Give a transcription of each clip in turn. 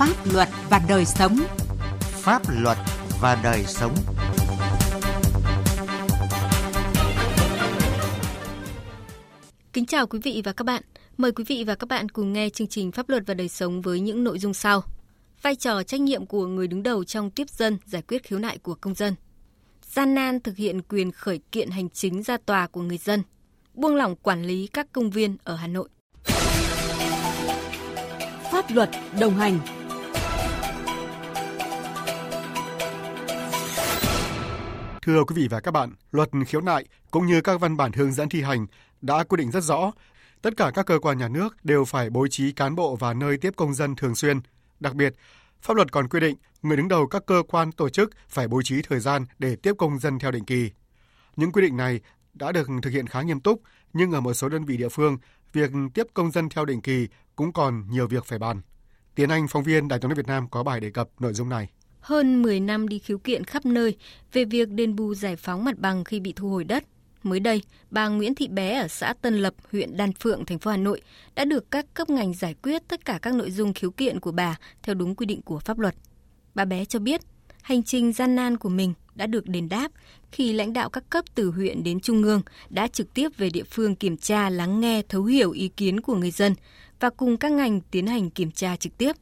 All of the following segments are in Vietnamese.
Pháp luật và đời sống. Pháp luật và đời sống. Kính chào quý vị và các bạn. Mời quý vị và các bạn cùng nghe chương trình Pháp luật và đời sống với những nội dung sau. Vai trò trách nhiệm của người đứng đầu trong tiếp dân giải quyết khiếu nại của công dân. Gian nan thực hiện quyền khởi kiện hành chính ra tòa của người dân. Buông lỏng quản lý các công viên ở Hà Nội. Pháp luật đồng hành Thưa quý vị và các bạn, luật khiếu nại cũng như các văn bản hướng dẫn thi hành đã quy định rất rõ, tất cả các cơ quan nhà nước đều phải bố trí cán bộ và nơi tiếp công dân thường xuyên. Đặc biệt, pháp luật còn quy định người đứng đầu các cơ quan tổ chức phải bố trí thời gian để tiếp công dân theo định kỳ. Những quy định này đã được thực hiện khá nghiêm túc, nhưng ở một số đơn vị địa phương, việc tiếp công dân theo định kỳ cũng còn nhiều việc phải bàn. Tiến Anh, phóng viên Đài tiếng nói Việt Nam có bài đề cập nội dung này hơn 10 năm đi khiếu kiện khắp nơi về việc đền bù giải phóng mặt bằng khi bị thu hồi đất. Mới đây, bà Nguyễn Thị Bé ở xã Tân Lập, huyện Đan Phượng, thành phố Hà Nội đã được các cấp ngành giải quyết tất cả các nội dung khiếu kiện của bà theo đúng quy định của pháp luật. Bà Bé cho biết, hành trình gian nan của mình đã được đền đáp khi lãnh đạo các cấp từ huyện đến trung ương đã trực tiếp về địa phương kiểm tra, lắng nghe, thấu hiểu ý kiến của người dân và cùng các ngành tiến hành kiểm tra trực tiếp.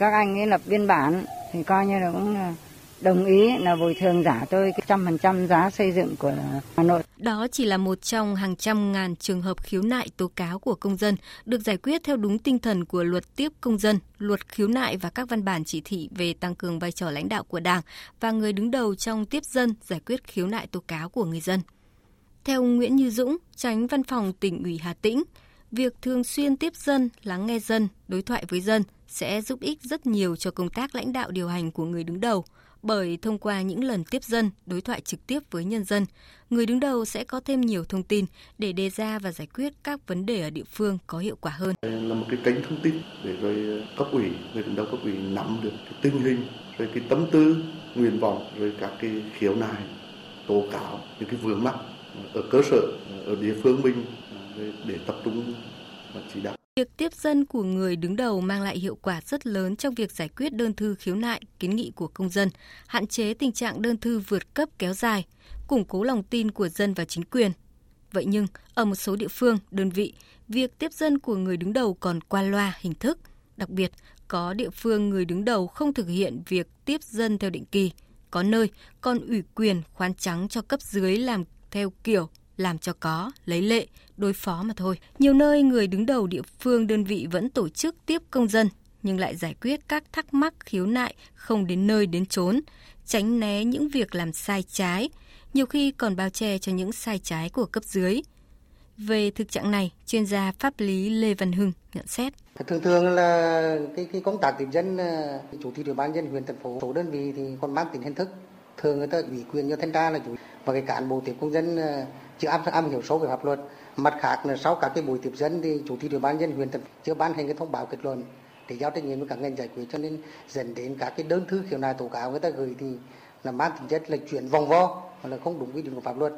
Các anh ấy lập biên bản thì coi như là cũng đồng ý là bồi thường giả tôi cái trăm phần trăm giá xây dựng của Hà Nội. Đó chỉ là một trong hàng trăm ngàn trường hợp khiếu nại tố cáo của công dân được giải quyết theo đúng tinh thần của luật tiếp công dân, luật khiếu nại và các văn bản chỉ thị về tăng cường vai trò lãnh đạo của Đảng và người đứng đầu trong tiếp dân giải quyết khiếu nại tố cáo của người dân. Theo Nguyễn Như Dũng, tránh văn phòng tỉnh ủy Hà Tĩnh, việc thường xuyên tiếp dân, lắng nghe dân, đối thoại với dân sẽ giúp ích rất nhiều cho công tác lãnh đạo điều hành của người đứng đầu, bởi thông qua những lần tiếp dân, đối thoại trực tiếp với nhân dân, người đứng đầu sẽ có thêm nhiều thông tin để đề ra và giải quyết các vấn đề ở địa phương có hiệu quả hơn. Là một cái kênh thông tin để rồi ờ, cấp ủy, người đứng đầu cấp ủy nắm được cái tình hình, rồi cái tâm tư, nguyện vọng, rồi các cái khiếu nại, tố cáo, những cái vướng mắc ở cơ sở, ờ, ở địa phương mình ờ, để tập trung và chỉ đạo. Việc tiếp dân của người đứng đầu mang lại hiệu quả rất lớn trong việc giải quyết đơn thư khiếu nại, kiến nghị của công dân, hạn chế tình trạng đơn thư vượt cấp kéo dài, củng cố lòng tin của dân và chính quyền. Vậy nhưng, ở một số địa phương, đơn vị, việc tiếp dân của người đứng đầu còn qua loa hình thức. Đặc biệt, có địa phương người đứng đầu không thực hiện việc tiếp dân theo định kỳ, có nơi còn ủy quyền khoán trắng cho cấp dưới làm theo kiểu làm cho có, lấy lệ, đối phó mà thôi. Nhiều nơi người đứng đầu địa phương đơn vị vẫn tổ chức tiếp công dân nhưng lại giải quyết các thắc mắc khiếu nại không đến nơi đến chốn, tránh né những việc làm sai trái, nhiều khi còn bao che cho những sai trái của cấp dưới. Về thực trạng này, chuyên gia pháp lý Lê Văn Hưng nhận xét. Thường thường là cái, cái công tác tiếp dân ờ, chủ tịch ủy ban dân huyện thành phố số đơn vị thì còn mang tính hình thức thường người ta ủy quyền cho thanh tra là chủ và cái cán bộ tiếp công dân ờ, chưa am am hiểu sâu về pháp luật mặt khác là sau các cái buổi tiếp dân thì chủ tịch ủy ban dân huyện chưa ban hành cái thông báo kết luận để giao trách nhiệm với các ngành giải quyết cho nên dẫn đến các cái đơn thư khiếu nại tố cáo người ta gửi thì là mang tính chất là chuyển vòng vo hoặc là không đúng quy định của pháp luật.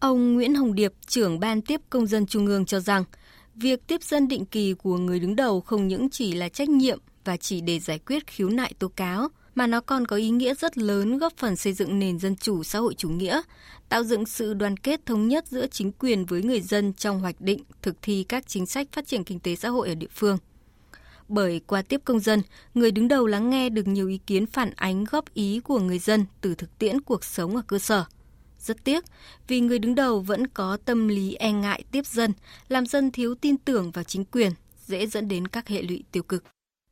Ông Nguyễn Hồng Điệp, trưởng ban tiếp công dân trung ương cho rằng, việc tiếp dân định kỳ của người đứng đầu không những chỉ là trách nhiệm và chỉ để giải quyết khiếu nại tố cáo, mà nó còn có ý nghĩa rất lớn góp phần xây dựng nền dân chủ xã hội chủ nghĩa, tạo dựng sự đoàn kết thống nhất giữa chính quyền với người dân trong hoạch định, thực thi các chính sách phát triển kinh tế xã hội ở địa phương. Bởi qua tiếp công dân, người đứng đầu lắng nghe được nhiều ý kiến phản ánh góp ý của người dân từ thực tiễn cuộc sống ở cơ sở. Rất tiếc, vì người đứng đầu vẫn có tâm lý e ngại tiếp dân, làm dân thiếu tin tưởng vào chính quyền, dễ dẫn đến các hệ lụy tiêu cực.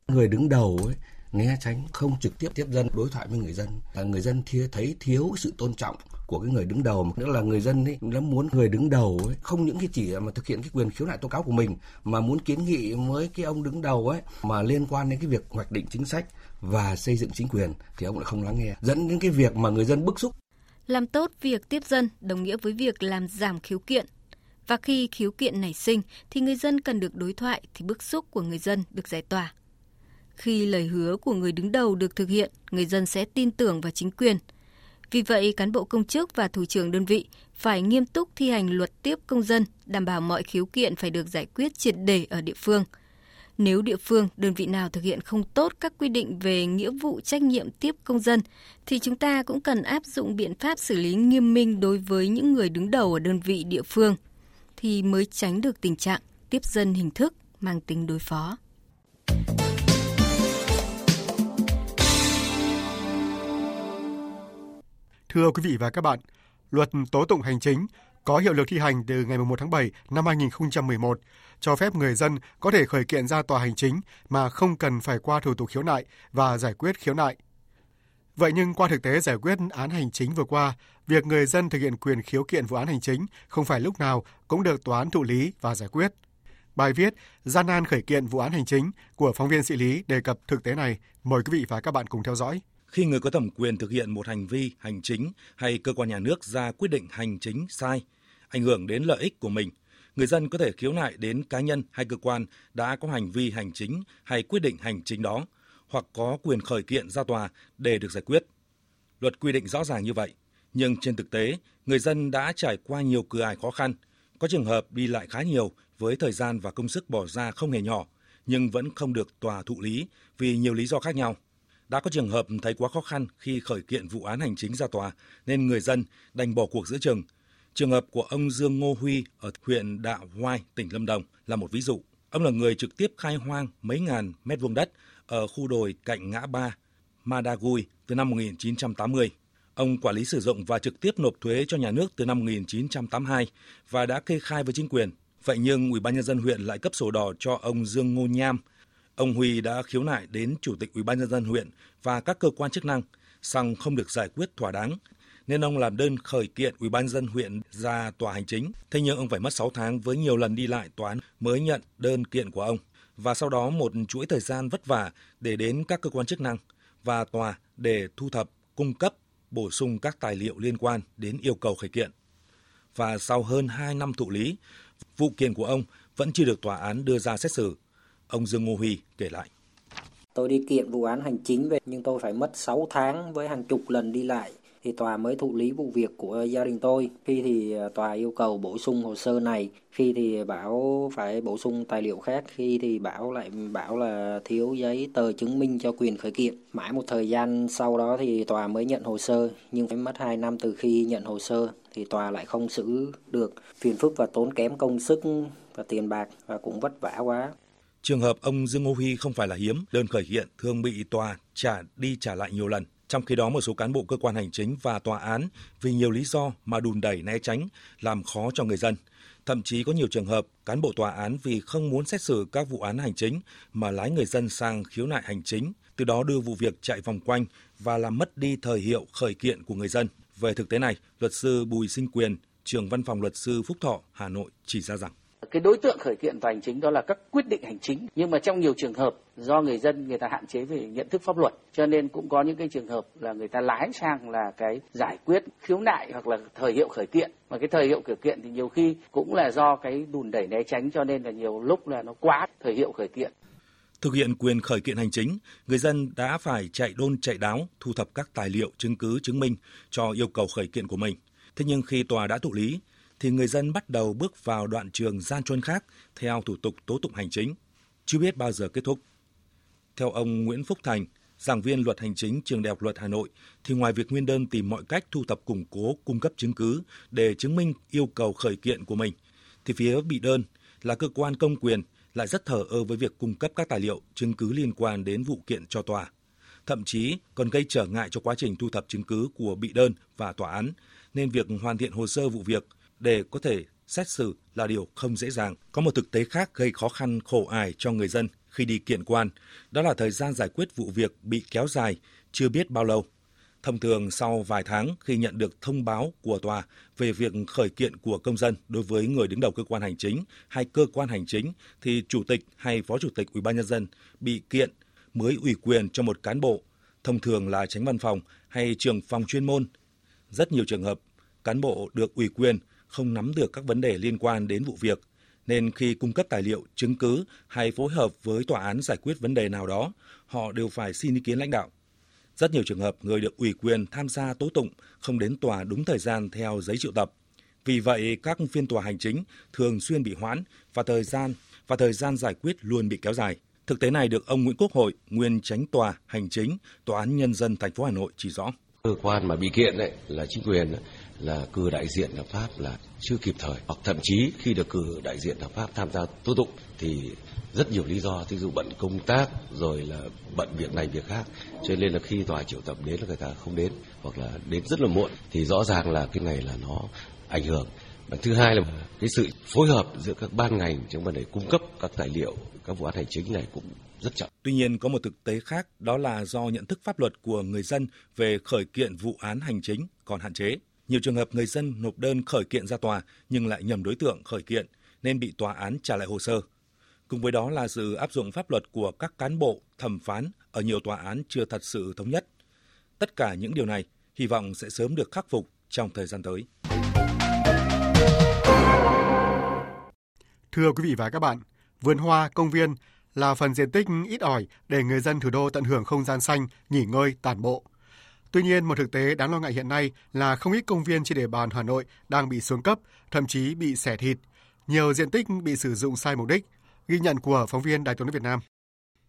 Người đứng đầu ấy, né tránh không trực tiếp tiếp dân, đối thoại với người dân. Là người dân thia thấy thiếu sự tôn trọng của cái người đứng đầu mà nữa là người dân ấy, nó muốn người đứng đầu ấy, không những cái chỉ mà thực hiện cái quyền khiếu nại tố cáo của mình, mà muốn kiến nghị với cái ông đứng đầu ấy, mà liên quan đến cái việc hoạch định chính sách và xây dựng chính quyền, thì ông lại không lắng nghe. Dẫn đến cái việc mà người dân bức xúc. Làm tốt việc tiếp dân đồng nghĩa với việc làm giảm khiếu kiện. Và khi khiếu kiện nảy sinh, thì người dân cần được đối thoại, thì bức xúc của người dân được giải tỏa khi lời hứa của người đứng đầu được thực hiện, người dân sẽ tin tưởng vào chính quyền. Vì vậy, cán bộ công chức và thủ trưởng đơn vị phải nghiêm túc thi hành luật tiếp công dân, đảm bảo mọi khiếu kiện phải được giải quyết triệt để ở địa phương. Nếu địa phương, đơn vị nào thực hiện không tốt các quy định về nghĩa vụ trách nhiệm tiếp công dân, thì chúng ta cũng cần áp dụng biện pháp xử lý nghiêm minh đối với những người đứng đầu ở đơn vị địa phương, thì mới tránh được tình trạng tiếp dân hình thức mang tính đối phó. Thưa quý vị và các bạn, luật tố tụng hành chính có hiệu lực thi hành từ ngày 1 tháng 7 năm 2011, cho phép người dân có thể khởi kiện ra tòa hành chính mà không cần phải qua thủ tục khiếu nại và giải quyết khiếu nại. Vậy nhưng qua thực tế giải quyết án hành chính vừa qua, việc người dân thực hiện quyền khiếu kiện vụ án hành chính không phải lúc nào cũng được tòa án thụ lý và giải quyết. Bài viết Gian nan khởi kiện vụ án hành chính của phóng viên sĩ lý đề cập thực tế này. Mời quý vị và các bạn cùng theo dõi. Khi người có thẩm quyền thực hiện một hành vi hành chính hay cơ quan nhà nước ra quyết định hành chính sai, ảnh hưởng đến lợi ích của mình, người dân có thể khiếu nại đến cá nhân hay cơ quan đã có hành vi hành chính hay quyết định hành chính đó, hoặc có quyền khởi kiện ra tòa để được giải quyết. Luật quy định rõ ràng như vậy, nhưng trên thực tế, người dân đã trải qua nhiều cửa ải khó khăn, có trường hợp đi lại khá nhiều với thời gian và công sức bỏ ra không hề nhỏ, nhưng vẫn không được tòa thụ lý vì nhiều lý do khác nhau. Đã có trường hợp thấy quá khó khăn khi khởi kiện vụ án hành chính ra tòa nên người dân đành bỏ cuộc giữa chừng. Trường hợp của ông Dương Ngô Huy ở huyện Đạo Hoai, tỉnh Lâm Đồng là một ví dụ. Ông là người trực tiếp khai hoang mấy ngàn mét vuông đất ở khu đồi cạnh ngã ba Madagui từ năm 1980. Ông quản lý sử dụng và trực tiếp nộp thuế cho nhà nước từ năm 1982 và đã kê khai với chính quyền. Vậy nhưng Ủy ban nhân dân huyện lại cấp sổ đỏ cho ông Dương Ngô Nham Ông Huy đã khiếu nại đến Chủ tịch Ủy ban nhân dân huyện và các cơ quan chức năng, song không được giải quyết thỏa đáng, nên ông làm đơn khởi kiện Ủy ban dân huyện ra tòa hành chính. Thế nhưng ông phải mất 6 tháng với nhiều lần đi lại tòa án mới nhận đơn kiện của ông và sau đó một chuỗi thời gian vất vả để đến các cơ quan chức năng và tòa để thu thập, cung cấp, bổ sung các tài liệu liên quan đến yêu cầu khởi kiện. Và sau hơn 2 năm thụ lý, vụ kiện của ông vẫn chưa được tòa án đưa ra xét xử Ông Dương Ngô Huy kể lại. Tôi đi kiện vụ án hành chính về nhưng tôi phải mất 6 tháng với hàng chục lần đi lại thì tòa mới thụ lý vụ việc của gia đình tôi. Khi thì à, tòa yêu cầu bổ sung hồ sơ này, khi thì bảo phải bổ sung tài liệu khác, khi thì bảo lại bảo là thiếu giấy tờ chứng minh cho quyền khởi kiện. Mãi một thời gian sau đó thì tòa mới nhận hồ sơ, nhưng phải mất 2 năm từ khi nhận hồ sơ thì tòa lại không xử được. Phiền phức và tốn kém công sức và tiền bạc và cũng vất vả quá. Trường hợp ông Dương Ngô Huy không phải là hiếm, đơn khởi kiện thường bị tòa trả đi trả lại nhiều lần. Trong khi đó, một số cán bộ cơ quan hành chính và tòa án vì nhiều lý do mà đùn đẩy né tránh, làm khó cho người dân. Thậm chí có nhiều trường hợp cán bộ tòa án vì không muốn xét xử các vụ án hành chính mà lái người dân sang khiếu nại hành chính, từ đó đưa vụ việc chạy vòng quanh và làm mất đi thời hiệu khởi kiện của người dân. Về thực tế này, luật sư Bùi Sinh Quyền, trường văn phòng luật sư Phúc Thọ, Hà Nội chỉ ra rằng cái đối tượng khởi kiện tòa hành chính đó là các quyết định hành chính. Nhưng mà trong nhiều trường hợp do người dân người ta hạn chế về nhận thức pháp luật cho nên cũng có những cái trường hợp là người ta lái sang là cái giải quyết khiếu nại hoặc là thời hiệu khởi kiện. Mà cái thời hiệu khởi kiện thì nhiều khi cũng là do cái đùn đẩy né tránh cho nên là nhiều lúc là nó quá thời hiệu khởi kiện. Thực hiện quyền khởi kiện hành chính, người dân đã phải chạy đôn chạy đáo, thu thập các tài liệu chứng cứ chứng minh cho yêu cầu khởi kiện của mình. Thế nhưng khi tòa đã thụ lý, thì người dân bắt đầu bước vào đoạn trường gian truân khác theo thủ tục tố tụng hành chính, chưa biết bao giờ kết thúc. Theo ông Nguyễn Phúc Thành, giảng viên luật hành chính trường Đại học Luật Hà Nội, thì ngoài việc nguyên đơn tìm mọi cách thu thập củng cố, cung cấp chứng cứ để chứng minh yêu cầu khởi kiện của mình, thì phía bị đơn là cơ quan công quyền lại rất thờ ơ với việc cung cấp các tài liệu, chứng cứ liên quan đến vụ kiện cho tòa. Thậm chí còn gây trở ngại cho quá trình thu thập chứng cứ của bị đơn và tòa án, nên việc hoàn thiện hồ sơ vụ việc để có thể xét xử là điều không dễ dàng. Có một thực tế khác gây khó khăn khổ ải cho người dân khi đi kiện quan, đó là thời gian giải quyết vụ việc bị kéo dài chưa biết bao lâu. Thông thường sau vài tháng khi nhận được thông báo của tòa về việc khởi kiện của công dân đối với người đứng đầu cơ quan hành chính hay cơ quan hành chính thì chủ tịch hay phó chủ tịch ủy ban nhân dân bị kiện mới ủy quyền cho một cán bộ, thông thường là tránh văn phòng hay trưởng phòng chuyên môn. Rất nhiều trường hợp cán bộ được ủy quyền không nắm được các vấn đề liên quan đến vụ việc, nên khi cung cấp tài liệu, chứng cứ hay phối hợp với tòa án giải quyết vấn đề nào đó, họ đều phải xin ý kiến lãnh đạo. Rất nhiều trường hợp người được ủy quyền tham gia tố tụng không đến tòa đúng thời gian theo giấy triệu tập. Vì vậy, các phiên tòa hành chính thường xuyên bị hoãn và thời gian và thời gian giải quyết luôn bị kéo dài. Thực tế này được ông Nguyễn Quốc Hội, nguyên tránh tòa hành chính, tòa án nhân dân thành phố Hà Nội chỉ rõ. Cơ quan mà bị kiện đấy là chính quyền là cử đại diện hợp pháp là chưa kịp thời, hoặc thậm chí khi được cử đại diện hợp pháp tham gia tố tụng thì rất nhiều lý do ví dụ bận công tác, rồi là bận việc này việc khác cho nên là khi tòa triệu tập đến là người ta không đến, hoặc là đến rất là muộn, thì rõ ràng là cái này là nó ảnh hưởng và thứ hai là cái sự phối hợp giữa các ban ngành trong vấn đề cung cấp các tài liệu, các vụ án hành chính này cũng rất chậm. Tuy nhiên, có một thực tế khác, đó là do nhận thức pháp luật của người dân về khởi kiện vụ án hành chính còn hạn chế. Nhiều trường hợp người dân nộp đơn khởi kiện ra tòa nhưng lại nhầm đối tượng khởi kiện nên bị tòa án trả lại hồ sơ. Cùng với đó là sự áp dụng pháp luật của các cán bộ, thẩm phán ở nhiều tòa án chưa thật sự thống nhất. Tất cả những điều này hy vọng sẽ sớm được khắc phục trong thời gian tới. Thưa quý vị và các bạn, vườn hoa, công viên là phần diện tích ít ỏi để người dân thủ đô tận hưởng không gian xanh, nghỉ ngơi, tản bộ. Tuy nhiên, một thực tế đáng lo ngại hiện nay là không ít công viên trên địa bàn Hà Nội đang bị xuống cấp, thậm chí bị xẻ thịt. Nhiều diện tích bị sử dụng sai mục đích, ghi nhận của phóng viên Đài tiếng nói Việt Nam.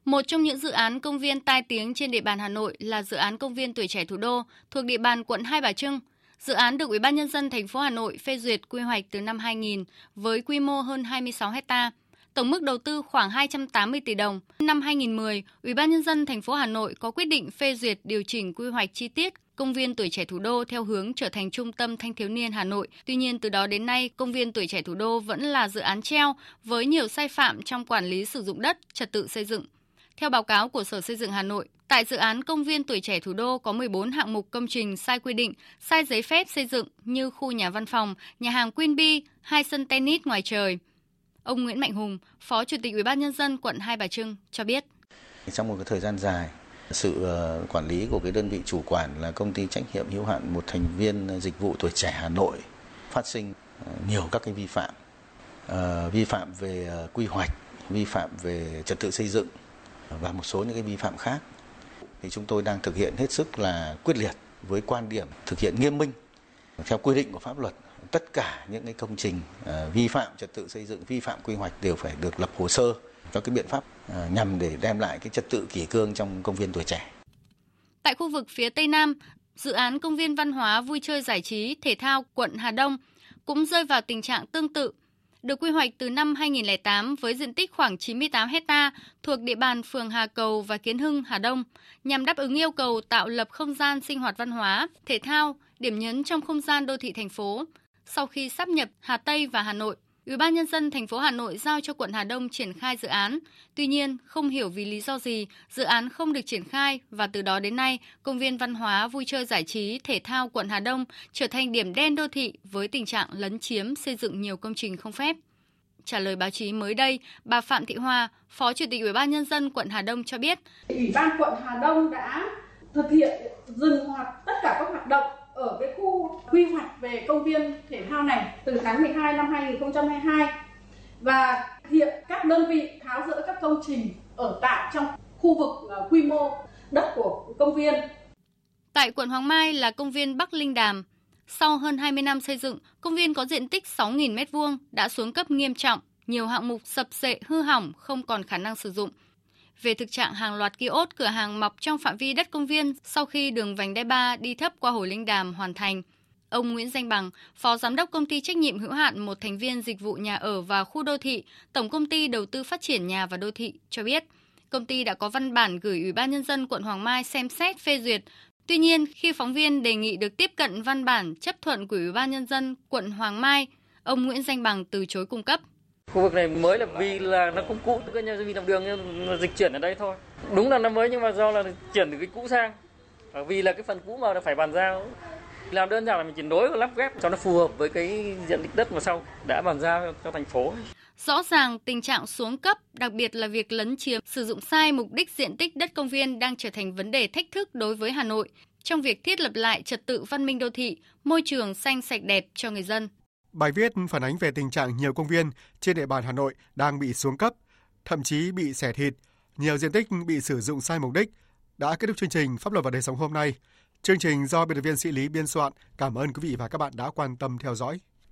Một trong những dự án công viên tai tiếng trên địa bàn Hà Nội là dự án công viên tuổi trẻ thủ đô thuộc địa bàn quận Hai Bà Trưng. Dự án được Ủy ban nhân dân thành phố Hà Nội phê duyệt quy hoạch từ năm 2000 với quy mô hơn 26 hecta. Tổng mức đầu tư khoảng 280 tỷ đồng. Năm 2010, Ủy ban nhân dân thành phố Hà Nội có quyết định phê duyệt điều chỉnh quy hoạch chi tiết công viên tuổi trẻ thủ đô theo hướng trở thành trung tâm thanh thiếu niên Hà Nội. Tuy nhiên từ đó đến nay, công viên tuổi trẻ thủ đô vẫn là dự án treo với nhiều sai phạm trong quản lý sử dụng đất, trật tự xây dựng. Theo báo cáo của Sở Xây dựng Hà Nội, tại dự án công viên tuổi trẻ thủ đô có 14 hạng mục công trình sai quy định, sai giấy phép xây dựng như khu nhà văn phòng, nhà hàng Queen Bee, hai sân tennis ngoài trời. Ông Nguyễn Mạnh Hùng, Phó Chủ tịch Ủy ban nhân dân quận Hai Bà Trưng cho biết. Trong một cái thời gian dài, sự ờ, quản lý của cái đơn vị chủ quản là công ty trách nhiệm hữu hạn một thành viên dịch vụ tuổi trẻ Hà Nội phát sinh ờ, nhiều các cái vi phạm. Ờ, vi phạm về quy hoạch vi phạm về trật tự xây dựng và một số những cái vi phạm khác. Thì chúng tôi đang thực hiện hết sức là quyết liệt với quan điểm thực hiện nghiêm minh theo quy định của pháp luật tất cả những cái công trình ờ, vi phạm trật tự xây dựng vi phạm quy hoạch đều phải được lập hồ sơ cho cái biện pháp ờ, nhằm để đem lại cái trật tự kỷ cương trong công viên tuổi trẻ. Tại khu vực phía Tây Nam, dự án công viên văn hóa vui chơi giải trí thể thao quận Hà Đông cũng rơi vào tình trạng tương tự. Được quy hoạch từ năm 2008 với diện tích khoảng 98 hecta thuộc địa bàn phường Hà Cầu và Kiến Hưng, Hà Đông, nhằm đáp ứng yêu cầu tạo lập không gian sinh hoạt văn hóa, thể thao, điểm nhấn trong không gian đô thị thành phố. Sau khi sắp nhập Hà Tây và Hà Nội, Ủy ban nhân dân thành phố Hà Nội giao cho quận Hà Đông triển khai dự án. Tuy nhiên, không hiểu vì lý do gì, dự án không được triển khai và từ đó đến nay, công viên văn hóa, vui chơi giải trí, thể thao quận Hà Đông trở thành điểm đen đô thị với tình trạng lấn chiếm xây dựng nhiều công trình không phép. Trả lời báo chí mới đây, bà Phạm Thị Hoa, Phó Chủ tịch Ủy ban nhân dân quận Hà Đông cho biết, Ủy ban quận Hà Đông đã thực hiện dừng hoạt tất cả các hoạt động ở cái khu quy hoạch về công viên thể thao này từ tháng 12 năm 2022 và hiện các đơn vị tháo rỡ các công trình ở tại trong khu vực ờ, quy mô đất của công viên. Tại quận Hoàng Mai là công viên Bắc Linh Đàm. Sau hơn 20 năm xây dựng, công viên có diện tích 6.000 m2 đã xuống cấp nghiêm trọng, nhiều hạng mục sập sệ hư hỏng không còn khả năng sử dụng về thực trạng hàng loạt kiosk cửa hàng mọc trong phạm vi đất công viên sau khi đường vành đai 3 đi thấp qua Hồ Linh Đàm hoàn thành. Ông Nguyễn Danh Bằng, Phó Giám đốc Công ty Trách nhiệm hữu hạn một thành viên dịch vụ nhà ở và khu đô thị, Tổng Công ty Đầu tư Phát triển Nhà và Đô thị cho biết, công ty đã có văn bản gửi Ủy ban Nhân dân quận Hoàng Mai xem xét phê duyệt. Tuy nhiên, khi phóng viên đề nghị được tiếp cận văn bản chấp thuận của Ủy ban Nhân dân quận Hoàng Mai, ông Nguyễn Danh Bằng từ chối cung cấp. Khu vực này mới là vì là nó cũng cũ, tức là vì làm đường dịch chuyển ở đây thôi. Đúng là nó mới nhưng mà do là chuyển từ cái cũ sang. Vì là cái phần cũ mà phải bàn giao làm đơn giản là mình chuyển đổi và lắp ghép cho nó phù hợp với cái diện tích đất mà sau đã bàn giao cho thành phố. Rõ ràng tình trạng xuống cấp, đặc biệt là việc lấn chiếm, sử dụng sai mục đích diện tích đất công viên đang trở thành vấn đề thách thức đối với Hà Nội trong việc thiết lập lại trật tự văn minh đô thị, môi trường xanh sạch đẹp cho người dân. Bài viết phản ánh về tình trạng nhiều công viên trên địa bàn Hà Nội đang bị xuống cấp, thậm chí bị xẻ thịt, nhiều diện tích bị sử dụng sai mục đích. Đã kết thúc chương trình Pháp luật và đời sống hôm nay. Chương trình do biên tập viên sĩ Lý biên soạn. Cảm ơn quý vị và các bạn đã quan tâm theo dõi.